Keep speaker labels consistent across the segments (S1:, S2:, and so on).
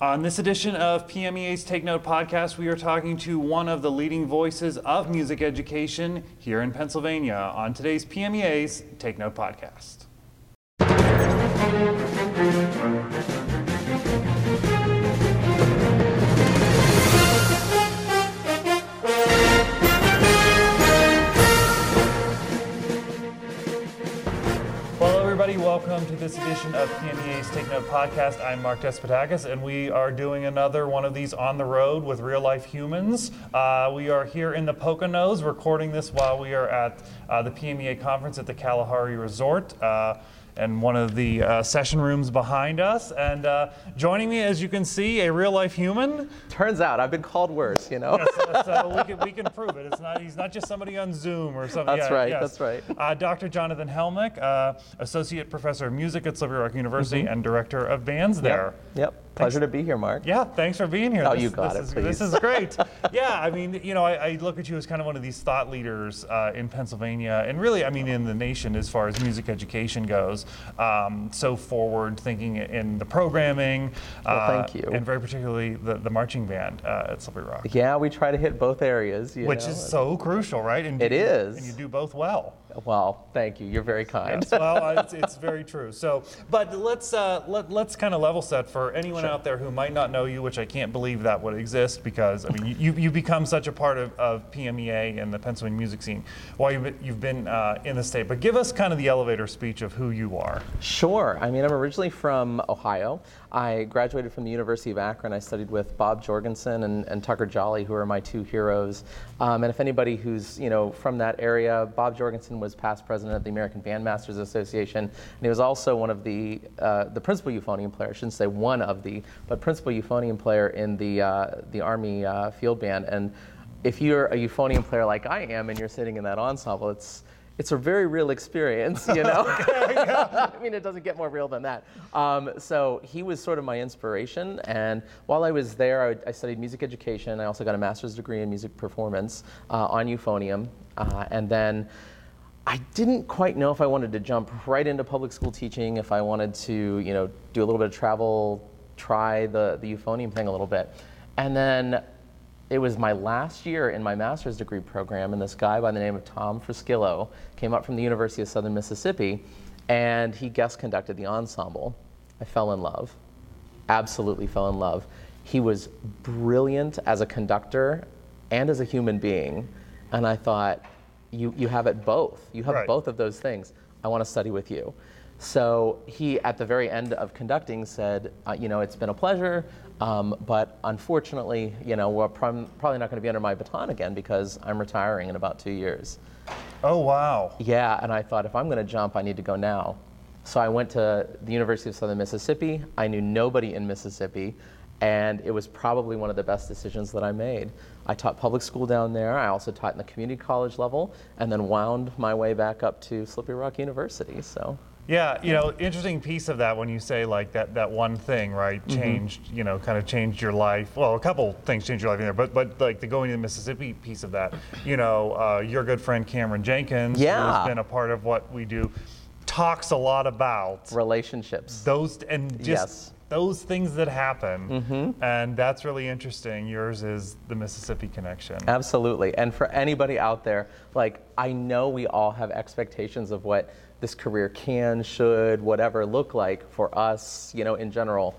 S1: On this edition of PMEA's Take Note podcast, we are talking to one of the leading voices of music education here in Pennsylvania on today's PMEA's Take Note podcast. Welcome to this edition of PMEA's Take Note podcast. I'm Mark Despotakis, and we are doing another one of these on the road with real life humans. Uh, we are here in the Poconos recording this while we are at uh, the PMEA conference at the Kalahari Resort. Uh, and one of the uh, session rooms behind us. And uh, joining me, as you can see, a real life human.
S2: Turns out I've been called worse, you know.
S1: Yes, uh, so we can, we can prove it. It's not he's not just somebody on Zoom or something.
S2: That's
S1: Yeah,
S2: right,
S1: yes.
S2: that's right.
S1: Uh, Dr. Jonathan Helmick, uh, associate professor of music at Slippery Rock University and director of bands there.
S2: Mm-hmm. Yep. Pleasure to be here, Mark.
S1: Yeah, thanks for being here.
S2: Oh,
S1: This-
S2: you got
S1: this
S2: it,
S1: Is, this is great. yeah, I mean, you know, I, I look at you as kind of one of these thought leaders uh, in Pennsylvania, and really, I mean, in the nation as far as music education goes. Um, so forward thinking in the programming.
S2: Well,
S1: uh,
S2: thank you.
S1: And very particularly the, the marching band uh, at Slippery Rock.
S2: Yeah, we try to hit both areas. You
S1: Which
S2: know.
S1: is so crucial, right? And
S2: It
S1: you-
S2: is.
S1: And you do both well.
S2: Well, thank you. You're very kind.
S1: Yes, well, it's, it's very true. So, but let's uh, let, let's kind of level set for anyone out there who might not know you, which I can't believe that would exist because I mean you you become such a part of, of PMEA and the Pennsylvania music scene while you've been, you've been uh, in the state. But give us kind of the elevator speech of who you are.
S2: Sure. I mean, I'm originally from Ohio. I graduated from the University of Akron. I studied with Bob Jorgensen and, and Tucker Jolly, who are my two heroes. Um, and if anybody who's you know from that area, Bob Jorgensen was past president of the American Bandmasters Association, and he was also one of the uh, the principal euphonium player. I shouldn't say one of the, but principal euphonium player in the uh, the Army uh, Field Band. And if you're a euphonium player like I am, and you're sitting in that ensemble, it's it's a very real experience, you know. I mean, it doesn't get more real than that. Um, so he was sort of my inspiration, and while I was there, I, I studied music education. I also got a master's degree in music performance uh, on euphonium, uh, and then. I didn't quite know if I wanted to jump right into public school teaching, if I wanted to, you know, do a little bit of travel, try the, the euphonium thing a little bit. And then it was my last year in my master's degree program, and this guy by the name of Tom Fraschillo came up from the University of Southern Mississippi, and he guest conducted the ensemble. I fell in love, absolutely fell in love. He was brilliant as a conductor and as a human being, and I thought, you, you have it both. You have
S1: Right.
S2: both of those things. I want to study with you. So he, at the very end of conducting, said, uh, you know, it's been a pleasure, um, but unfortunately, you know, we're prob- probably not going to be under my baton again because I'm retiring in about two years.
S1: Oh wow!
S2: Yeah, and I thought if I'm going to jump, I need to go now. So I went to the University of Southern Mississippi. I knew nobody in Mississippi, and it was probably one of the best decisions that I made. I taught public school down there. I also taught in the community college level, and then wound my way back up to Slippery Rock University. So.
S1: Yeah, you know, interesting piece of that when you say like that that one thing, right,
S2: Mm-hmm.
S1: changed, you know, kind of changed your life. Well, a couple things changed your life in there, but but like the going to the Mississippi piece of that, you know, uh, your good friend Cameron Jenkins,
S2: Yeah.
S1: who's been a part of what we do, talks a lot about
S2: relationships.
S1: those and just
S2: Yes.
S1: Those things that happen,
S2: Mm-hmm.
S1: and that's really interesting. Yours is the Mississippi connection.
S2: Absolutely. And for anybody out there, like, I know we all have expectations of what this career can, should, whatever look like for us, you know, in general.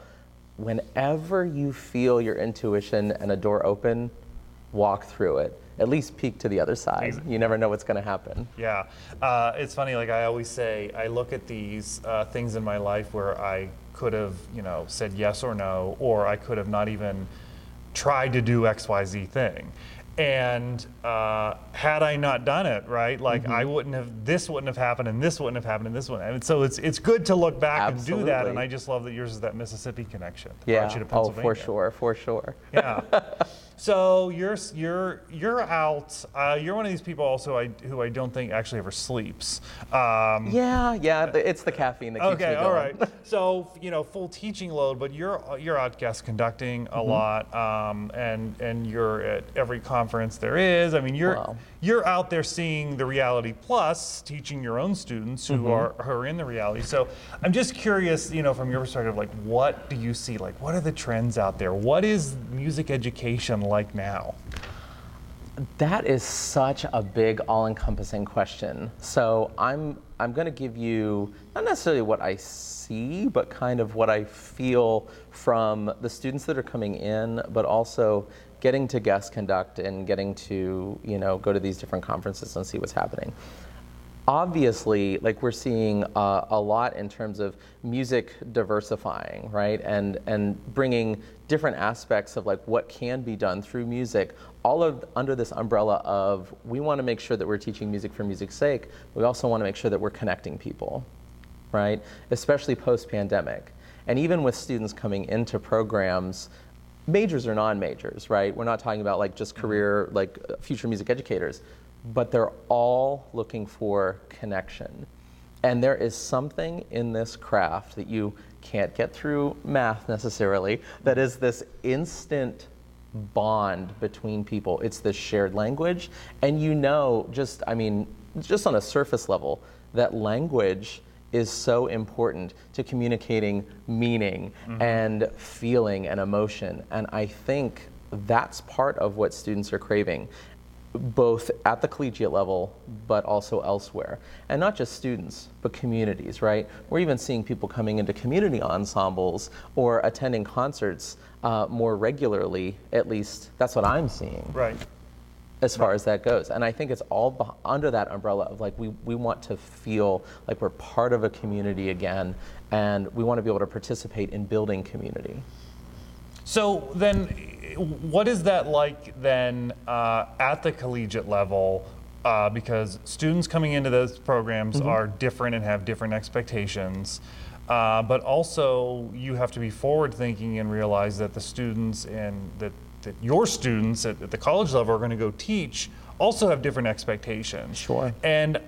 S2: Whenever you feel your intuition and a door open, walk through it. At least peek to the other side. You never know what's going to happen.
S1: Yeah, uh, it's funny. Like I always say, I look at these uh, things in my life where I could have, you know, said yes or no, or I could have not even tried to do X, Y, Z thing. And uh, had I not done it, right, like I
S2: Mm-hmm.
S1: wouldn't have, this wouldn't have happened, and this wouldn't have happened, and this wouldn't. And so it's it's good to look back and do that. And I just love that yours is that Mississippi connection. that
S2: Yeah.
S1: brought you to
S2: Oh, for sure, for sure.
S1: Yeah. So you're you're you're out. Uh, you're one of these people also I, who I don't think actually ever sleeps. Um,
S2: Yeah, yeah. It's the caffeine that keeps
S1: Okay,
S2: me going.
S1: all right. So you know, full teaching load, but you're you're out guest conducting a
S2: Mm-hmm.
S1: lot, um, and and you're at every conference there is. I mean, you're
S2: Wow.
S1: you're out there seeing the reality plus teaching your own students who
S2: Mm-hmm.
S1: are who are in the reality. So I'm just curious, you know, from your perspective, like what do you see? Like what are the trends out there? What is music education like now?
S2: That is such a big, all-encompassing question. So I'm I'm going to give you not necessarily what I see, but kind of what I feel from the students that are coming in, but also getting to guest conduct and getting to you know go to these different conferences and see what's happening obviously like we're seeing uh, a lot in terms of music diversifying right? And and bringing different aspects of like what can be done through music all of under this umbrella of we want to make sure that we're teaching music for music's sake we also want to make sure that we're connecting people right? Especially post pandemic and even with students coming into programs majors or non-majors right? We're not talking about like just career like future music educators but they're all looking for connection. And there is something in this craft that you can't get through math necessarily that is this instant bond between people. It's this shared language. And you know just i mean just on a surface level that language is so important to communicating meaning mm-hmm. and feeling and emotion. And I think that's part of what students are craving, both at the collegiate level, but also elsewhere. And not just students, but communities, right? We're even seeing people coming into community ensembles or attending concerts uh, more regularly, at least that's what I'm seeing
S1: Right.
S2: as far as that goes. And I think it's all beh- under that umbrella of like we, we want to feel like we're part of a community again and we want to be able to participate in building community.
S1: So then, what is that like then uh, at the collegiate level? Uh, because students coming into those programs are different and have different expectations. Uh, but also, you have to be forward thinking and realize that the students and that, that your students at, at the college level are going to go teach also have different expectations.
S2: Sure.
S1: And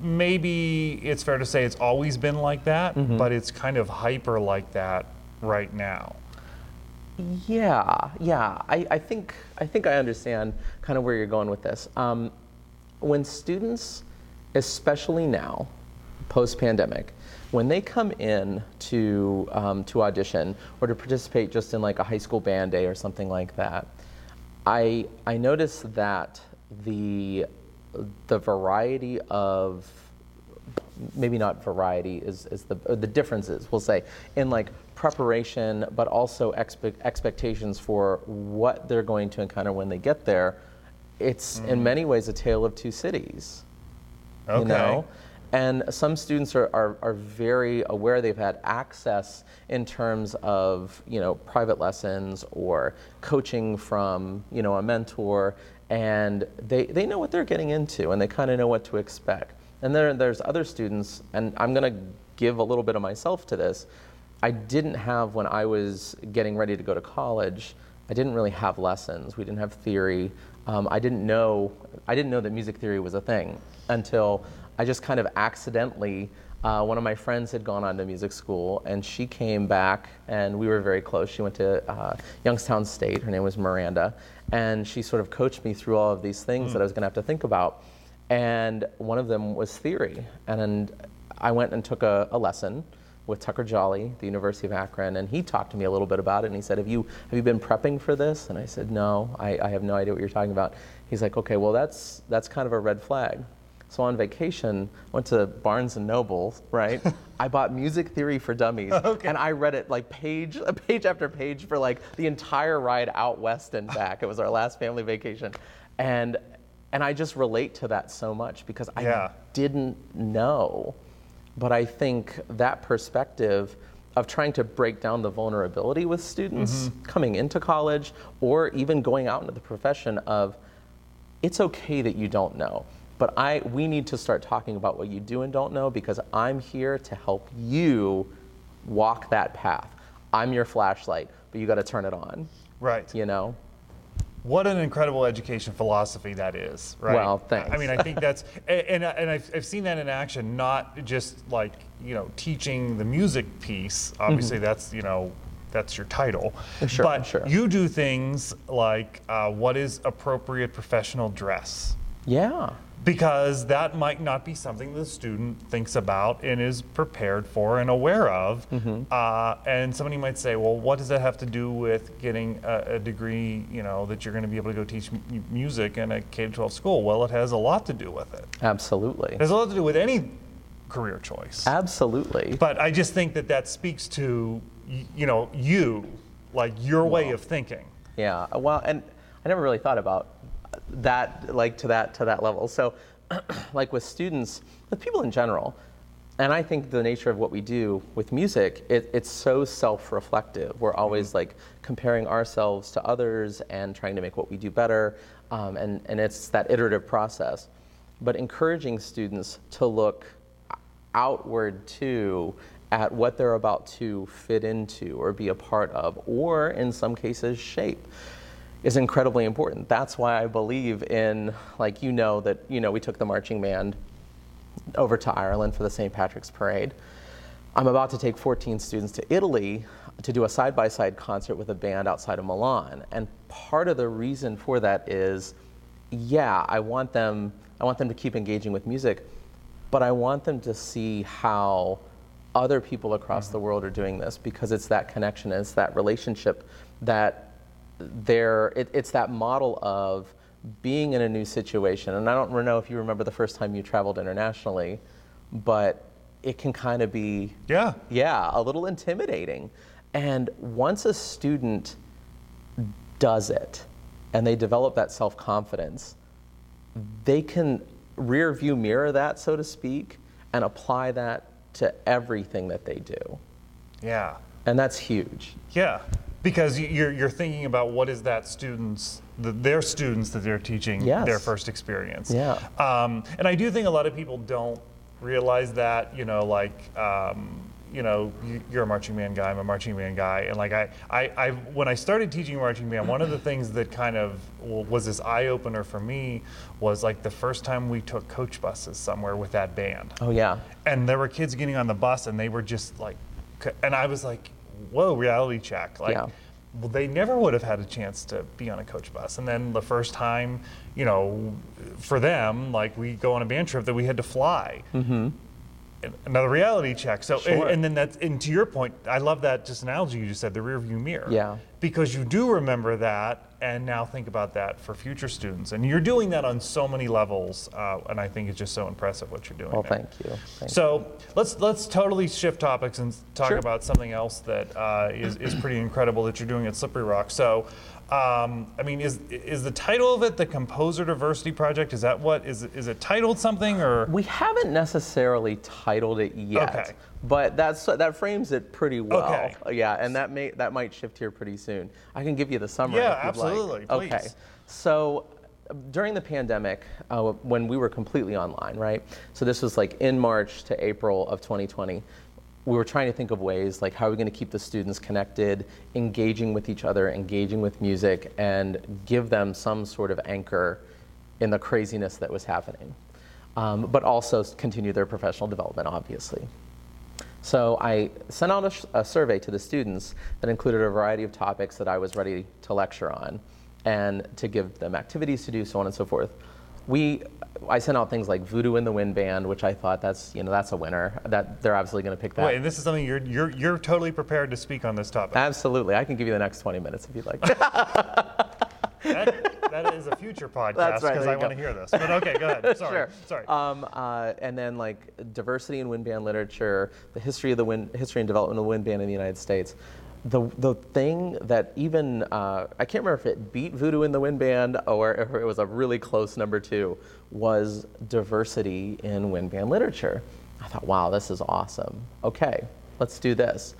S1: maybe it's fair to say it's always been like that, but it's kind of hyper like that right now.
S2: Yeah, yeah. I, I think I think I understand kind of where you're going with this. Um, when students, especially now, post-pandemic, when they come in to um, to audition or to participate just in like a high school band day or something like that, I I notice that the the variety of maybe not variety is, is the, the differences we'll say in like preparation but also expe- expectations for what they're going to encounter when they get there. It's in mm. many ways a tale of two cities.
S1: Okay.
S2: you know? And some students are, are, are very aware they've had access in terms of you know private lessons or coaching from you know a mentor and they, they know what they're getting into and they kind of know what to expect. And then there's other students and i'm going to give a little bit of myself to this i didn't have when i was getting ready to go to college i didn't really have lessons we didn't have theory um, i didn't know i didn't know that music theory was a thing until I just kind of accidentally, uh, one of my friends had gone on to music school and she came back and we were very close. She went to uh, Youngstown State, her name was Miranda, and she sort of coached me through all of these things that I was going to have to think about. And one of them was theory. And I went and took a, a lesson with Tucker Jolly, the University of Akron, and he talked to me a little bit about it. And he said, "Have you have you been prepping for this?" And I said, "No, I, I have no idea what you're talking about." He's like, "Okay, well that's that's kind of a red flag." So on vacation, went to Barnes and Noble, right? I bought Music Theory for Dummies, and I read it like page, page after page for like the entire ride out west and back. It was our last family vacation, and and I just relate to that so much because I
S1: Yeah.
S2: didn't know, but I think that perspective of trying to break down the vulnerability with students mm-hmm. coming into college or even going out into the profession of it's okay that you don't know but i we need to start talking about what you do and don't know because i'm here to help you walk that path. I'm your flashlight but you got to turn it on.
S1: Right.
S2: you know
S1: What an incredible education philosophy that is, right?
S2: Well, thanks.
S1: I mean, I think that's, and, and, I've, I've seen that in action, not just like, you know, teaching the music piece. Obviously,
S2: Mm-hmm.
S1: that's, you know, that's your title.
S2: Sure,
S1: but
S2: sure.
S1: you do things like uh, what is appropriate professional dress
S2: Yeah.
S1: Because that might not be something the student thinks about and is prepared for and aware of.
S2: Mm-hmm.
S1: Uh, and somebody might say, well, what does that have to do with getting a, a degree, you know, that you're going to be able to go teach m- music in a K-12 school? Well, it has a lot to do with it.
S2: Absolutely.
S1: It has a lot to do with any career choice.
S2: Absolutely.
S1: But I just think that that speaks to, y- you know, you, like your way of thinking.
S2: Yeah. Well, and I never really thought about that, like to that to that level. So, like with students, with people in general, and I think the nature of what we do with music, it, it's so self-reflective. We're always like comparing ourselves to others and trying to make what we do better, um, and and it's that iterative process. But encouraging students to look outward too at what they're about to fit into or be a part of, or in some cases, shape is incredibly important. That's why I believe in, like, you know, that, you know, we took the marching band over to Ireland for the St. Patrick's Parade. I'm about to take 14 students to Italy to do a side by side concert with a band outside of Milan. And part of the reason for that is, yeah, I want them, I want them to keep engaging with music, but I want them to see how other people across mm-hmm. the world are doing this because it's that connection, it's that relationship that they're, it, it's that model of being in a new situation. And I don't know if you remember the first time you traveled internationally, but it can kind of be
S1: Yeah.
S2: yeah, a little intimidating. And once a student does it and they develop that self confidence, they can rear view mirror that, so to speak, and apply that to everything that they do.
S1: Yeah.
S2: And that's huge.
S1: Yeah, because you're, you're thinking about what is that students, the, their students that they're teaching
S2: Yes.
S1: their first experience.
S2: Yeah.
S1: Um, and I do think a lot of people don't realize that, you know, like, um, you know, you- you're a marching band guy, I'm a marching band guy. And like, I, I, I, when I started teaching marching band, one of the things that kind of was this eye opener for me was like the first time we took coach buses somewhere with that band
S2: Oh, yeah.
S1: and there were kids getting on the bus and they were just like and i was like whoa reality check like
S2: Yeah.
S1: well they never would have had a chance to be on a coach bus and then the first time you know for them like we go on a band trip that we had to fly mm-hmm. An- another reality check so and,
S2: Sure.
S1: and then that's and to your point i love that just analogy you just said the rear view mirror
S2: Yeah.
S1: because you do remember that and now think about that for future students and you're doing that on so many levels uh, and i think it's just so impressive what you're doing
S2: Well,
S1: there.
S2: thank you. Thank
S1: So let's let's totally shift topics and talk
S2: Sure.
S1: about something else that uh, is is pretty incredible that you're doing at Slippery Rock. So, um, I mean, is is the title of it the Composer Diversity Project? Is that what is it- is it titled something or?
S2: We haven't necessarily titled it yet,
S1: Okay.
S2: But that's that frames it pretty well.
S1: Okay.
S2: Yeah, and that may that might shift here pretty soon. I can give you the summary.
S1: Yeah,
S2: if you'd like.
S1: absolutely,
S2: Okay. So during the pandemic, uh, when we were completely online, right? So this was like in March to April of 2020. We were trying to think of ways like how are we going to keep the students connected, engaging with each other, engaging with music, and give them some sort of anchor in the craziness that was happening, um, but also continue their professional development, obviously. So I sent out a, a survey to the students that included a variety of topics that I was ready to lecture on and to give them activities to do, so on and so forth. We, I sent out things like Voodoo in the Wind Band, which I thought that's, you know, that's a winner. That they're obviously going to pick that.
S1: Wait, and this is something you're you're you're totally prepared to speak on this topic.
S2: Absolutely. I can give you the next 20 minutes if you'd like.
S1: that, is a future podcast
S2: That's right,
S1: because I want to hear this. But okay, go ahead. Sorry,
S2: sure.
S1: sorry.
S2: Um, uh, and then like diversity in wind band literature, the history of the wind, history and development of the wind band in the United States. The, the thing that even uh, I can't remember if it beat Voodoo in the Wind Band or if it was a really close number two was diversity in wind band literature. I thought, wow, this is awesome. Okay, let's do this.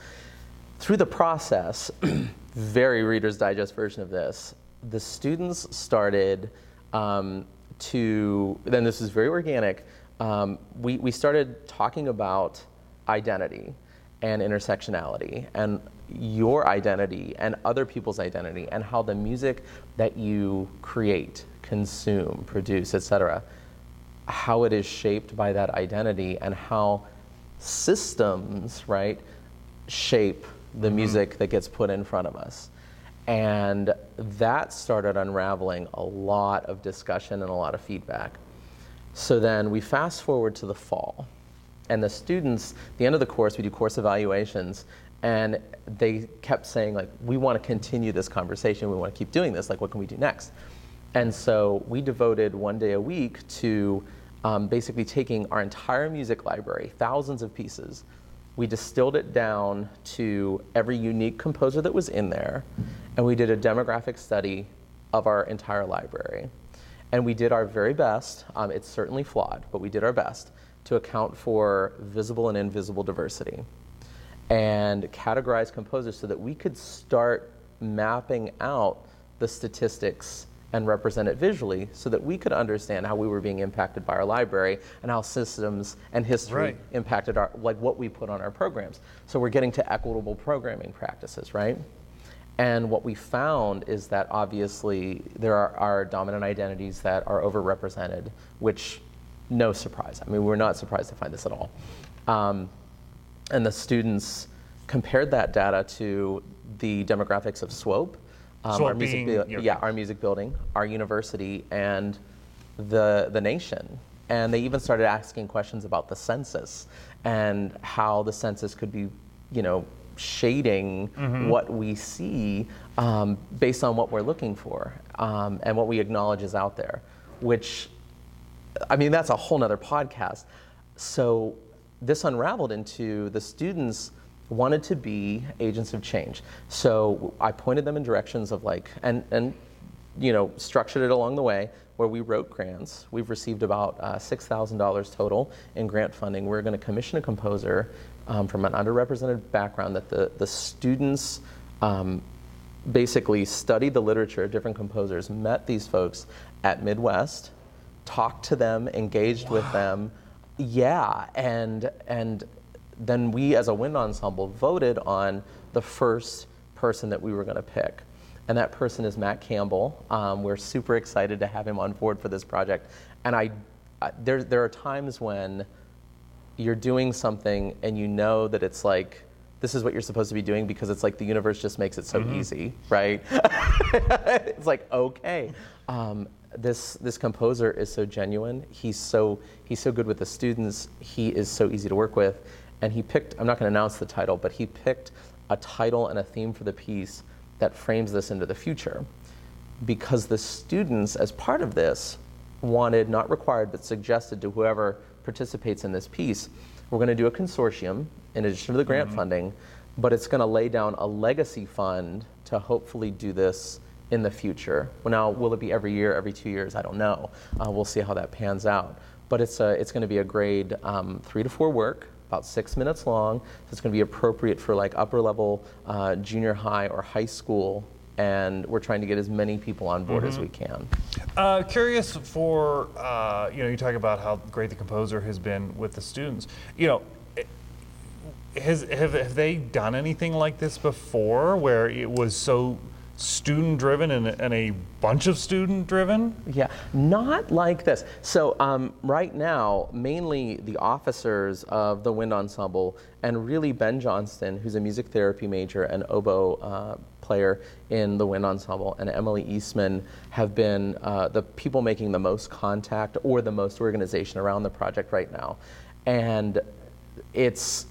S2: Through the process, very Reader's Digest version of this, the students started um, to, then this is very organic, um, we, we started talking about identity and intersectionality and your identity and other people's identity and how the music that you create, consume, produce, etc., how it is shaped by that identity and how systems, right, shape the music that gets put in front of us. And that started unraveling a lot of discussion and a lot of feedback. So then we fast forward to the fall, and the students, the end of the course, we do course evaluations, and they kept saying like, we want to continue this conversation, we want to keep doing this, like what can we do next? And so we devoted one day a week to um, basically taking our entire music library, thousands of pieces, we distilled it down to every unique composer that was in there, and we did a demographic study of our entire library. And we did our very best, um, it's certainly flawed, but we did our best to account for visible and invisible diversity and categorize composers so that we could start mapping out the statistics and represent it visually so that we could understand how we were being impacted by our library and how systems and history
S1: Right.
S2: impacted our like what we put on our programs. So we're getting to equitable programming practices, right? And what we found is that obviously there are, are dominant identities that are overrepresented, which no surprise. I mean, we're not surprised to find this at all. Um, and the students compared that data to the demographics of SWOPE, um,
S1: SWOPE
S2: our music,
S1: being your-
S2: yeah, our music building, our university, and the the nation. And they even started asking questions about the census and how the census could be, you know, shading what we see um, based on what we're looking for um, and what we acknowledge is out there, which I mean, that's a whole nother podcast. So this unraveled into the students wanted to be agents of change. So I pointed them in directions of like, and, and you know, structured it along the way where we wrote grants. We've received about uh, $6,000 total in grant funding. We're going to commission a composer um, from an underrepresented background that the, the students um, basically studied the literature of different composers, met these folks at Midwest, talked to them, engaged with them. Yeah, and and then we as a wind ensemble voted on the first person that we were going to pick. And that person is Matt Campbell. Um, we're super excited to have him on board for this project. And I, I there, there are times when you're doing something and you know that it's like this is what you're supposed to be doing because it's like the universe just makes it so easy, right? it's like okay, um, this this composer is so genuine. He's so he's so good with the students. He is so easy to work with, and he picked. I'm not going to announce the title, but he picked a title and a theme for the piece that frames this into the future because the students, as part of this, wanted, not required, but suggested to whoever participates in this piece, we're going to do a consortium in addition to the grant funding, but it's going to lay down a legacy fund to hopefully do this in the future. Well, now, will it be every year, every two years? I don't know. Uh, we'll see how that pans out. But it's, a, it's going to be a grade um, three to four work, about six minutes long. So it's going to be appropriate for like upper level, uh, junior high, or high school. And we're trying to get as many people on board as we can.
S1: Uh, curious for uh, you know you talk about how great the composer has been with the students. You know, eh, has have, have they done anything like this before, where it was so student driven and, and a bunch of student driven?
S2: Yeah, not like this. So um, right now, mainly the officers of the wind ensemble, and really Ben Johnston, who's a music therapy major and oboe uh, player in the wind ensemble, and Emily Eastman have been uh, the people making the most contact or the most organization around the project right now, and it's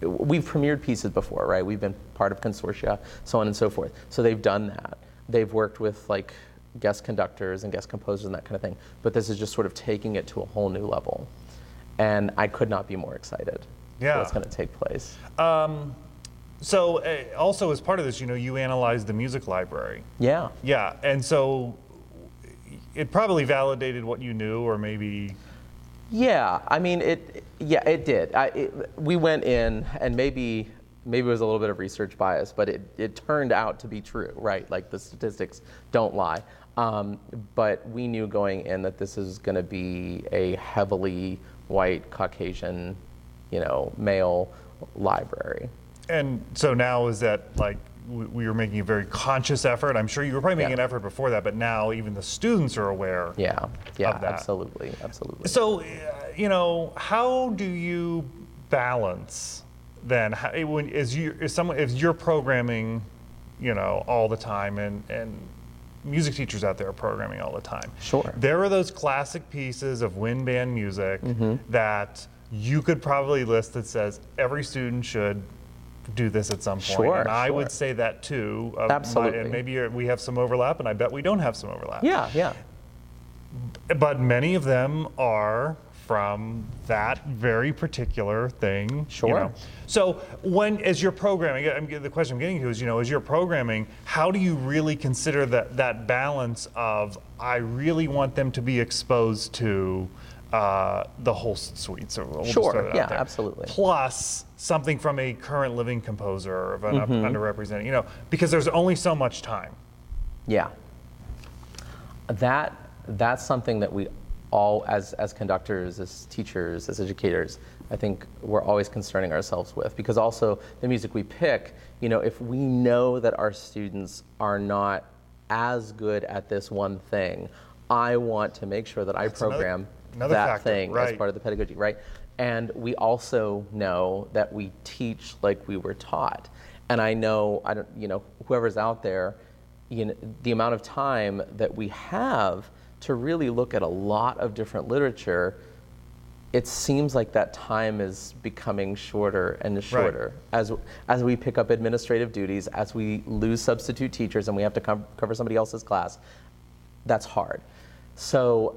S2: we've premiered pieces before, right? We've been part of consortia, so on and so forth. So they've done that. They've worked with like guest conductors and guest composers and that kind of thing. But this is just sort of taking it to a whole new level. And I could not be more excited
S1: Yeah.
S2: for what's going to take place.
S1: So uh, also as part of this, you know, you analyzed the music library.
S2: Yeah.
S1: Yeah, and so it probably validated what you knew, or maybe
S2: Yeah, I mean it. Yeah, it did. I, it, we went in, and maybe maybe it was a little bit of research bias, but it, it turned out to be true, right? Like the statistics don't lie. Um, but we knew going in that this is going to be a heavily white Caucasian, you know, male library.
S1: And so now is that like we, we were making a very conscious effort? I'm sure you were probably making
S2: Yeah.
S1: an effort before that, but now even the students are aware.
S2: Yeah, yeah,
S1: Of that.
S2: absolutely, absolutely.
S1: So, uh, you know, how do you balance then how, when is you is someone if you're programming, you know, all the time and and music teachers out there are programming all the time.
S2: Sure.
S1: There are those classic pieces of wind band music
S2: Mm-hmm.
S1: that you could probably list that says every student should do this at some point.
S2: Sure,
S1: and I
S2: sure.
S1: would say that too. my-
S2: Absolutely.
S1: and maybe you're- we have some overlap, and I bet we don't have some overlap.
S2: Yeah, yeah.
S1: But many of them are from that very particular thing. you
S2: Sure.
S1: know. So when, as you're programming, I'm, the question I'm getting to is, you know, as you're programming, how do you really consider that that balance of I really want them to be exposed to uh, the whole suite? So we'll
S2: Sure,
S1: throw that out
S2: yeah,
S1: there.
S2: absolutely.
S1: Plus something from a current living composer or of an
S2: Mm-hmm.
S1: underrepresented, you know, because there's only so much time.
S2: Yeah. That that's something that we all as as conductors, as teachers, as educators, I think we're always concerning ourselves with because also the music we pick, you know, if we know that our students are not as good at this one thing, I want to make sure that I
S1: another-
S2: program
S1: another
S2: that
S1: factor,
S2: thing as part of the pedagogy, right? And we also know that we teach like we were taught. And I know, I don't, you know, whoever's out there, you know, the amount of time that we have to really look at a lot of different literature, it seems like that time is becoming shorter and shorter right. as as we pick up administrative duties, as we lose substitute teachers, and we have to com- cover somebody else's class. That's hard. So,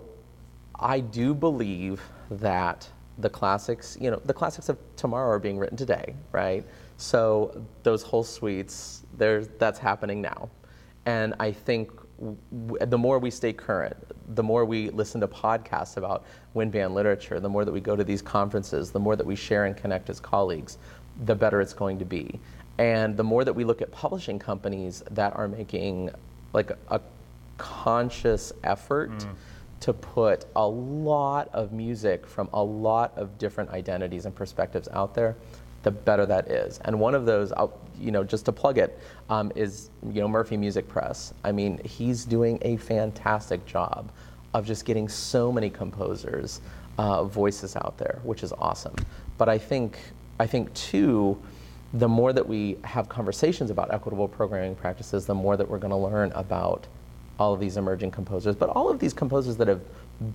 S2: I do believe that the classics, you know, the classics of tomorrow are being written today, right? So those whole suites, there's that's happening now, and I think the more we stay current, the more we listen to podcasts about wind band literature, the more that we go to these conferences, the more that we share and connect as colleagues, the better it's going to be. And the more that we look at publishing companies that are making like a conscious effort mm. To put a lot of music from a lot of different identities and perspectives out there, the better that is. And one of those, I'll, you know, just to plug it, um, is you know Murphy Music Press. I mean, he's doing a fantastic job of just getting so many composers' uh, voices out there, which is awesome. But I think, I think too, the more that we have conversations about equitable programming practices, the more that we're going to learn about all of these emerging composers, but all of these composers that have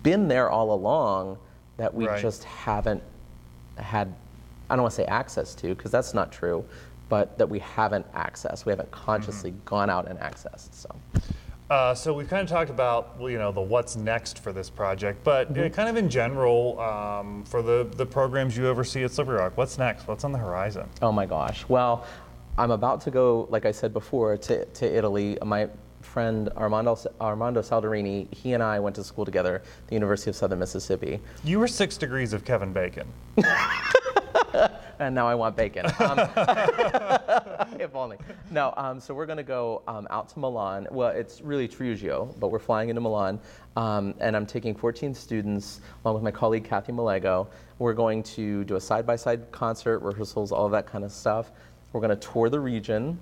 S2: been there all along that we
S1: Right.
S2: just haven't had, I don't want to say access to, because that's not true, but that we haven't accessed. We haven't consciously gone out and accessed. So,
S1: Uh, so we've kind of talked about well, you know the what's next for this project, but uh, kind of in general um, for the the programs you oversee at Slippery Rock, what's next? What's on the horizon?
S2: oh my gosh. Well, I'm about to go, like I said before, to, to Italy. My friend Armando, Armando Saldarini, he and I went to school together at the University of Southern Mississippi.
S1: You were six degrees of Kevin Bacon.
S2: and now I want bacon. Um, if only. No, um, so we're going to go um, out to Milan. Well, it's really Triuggio, but we're flying into Milan, um, and I'm taking 14 students along with my colleague Kathy Malego. We're going to do a side-by-side concert, rehearsals, all of that kind of stuff. We're going to tour the region.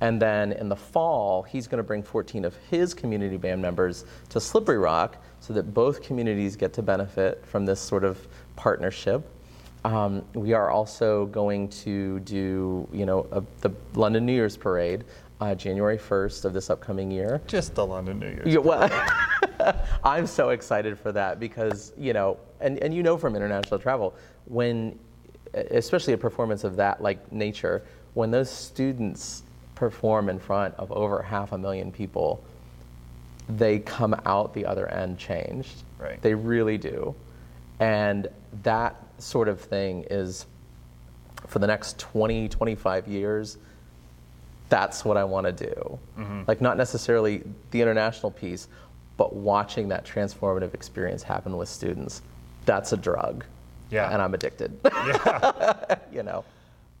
S2: And then in the fall, he's going to bring 14 of his community band members to Slippery Rock so that both communities get to benefit from this sort of partnership. Um, we are also going to do, you know, a, the London New Year's Parade, uh, January 1st of this upcoming year.
S1: Just the London New Year's.
S2: Yeah, well, I'm so excited for that because, you know, and, and you know from international travel, when, especially a performance of that like nature, when those students perform in front of over half a million people, they come out the other end changed.
S1: Right.
S2: They really do. And that sort of thing is for the next 20, 25 years, that's what I want to do.
S1: Mm-hmm.
S2: Like, not necessarily the international piece, but watching that transformative experience happen with students. That's a drug.
S1: Yeah.
S2: And I'm addicted.
S1: Yeah.
S2: you know?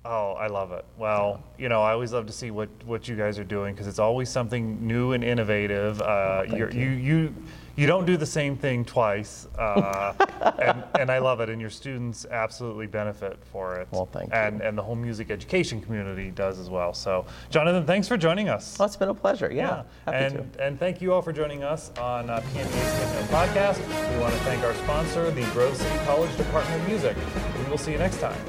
S1: Oh, I love it. Well, you know, I always love to see what, what you guys are doing because it's always something new and innovative. Uh, you're, you. you you don't do the same thing twice, uh, and, and I love it. And your students absolutely benefit for it.
S2: Well, thank you.
S1: and, And the whole music education community does as well. So, Jonathan, thanks for joining us.
S2: Well, it's been a pleasure. Yeah. Happy
S1: and,
S2: to.
S1: and thank you all for joining us on uh, PMEA's Podcast. We want to thank our sponsor, the Grove City College Department of Music. We will see you next time.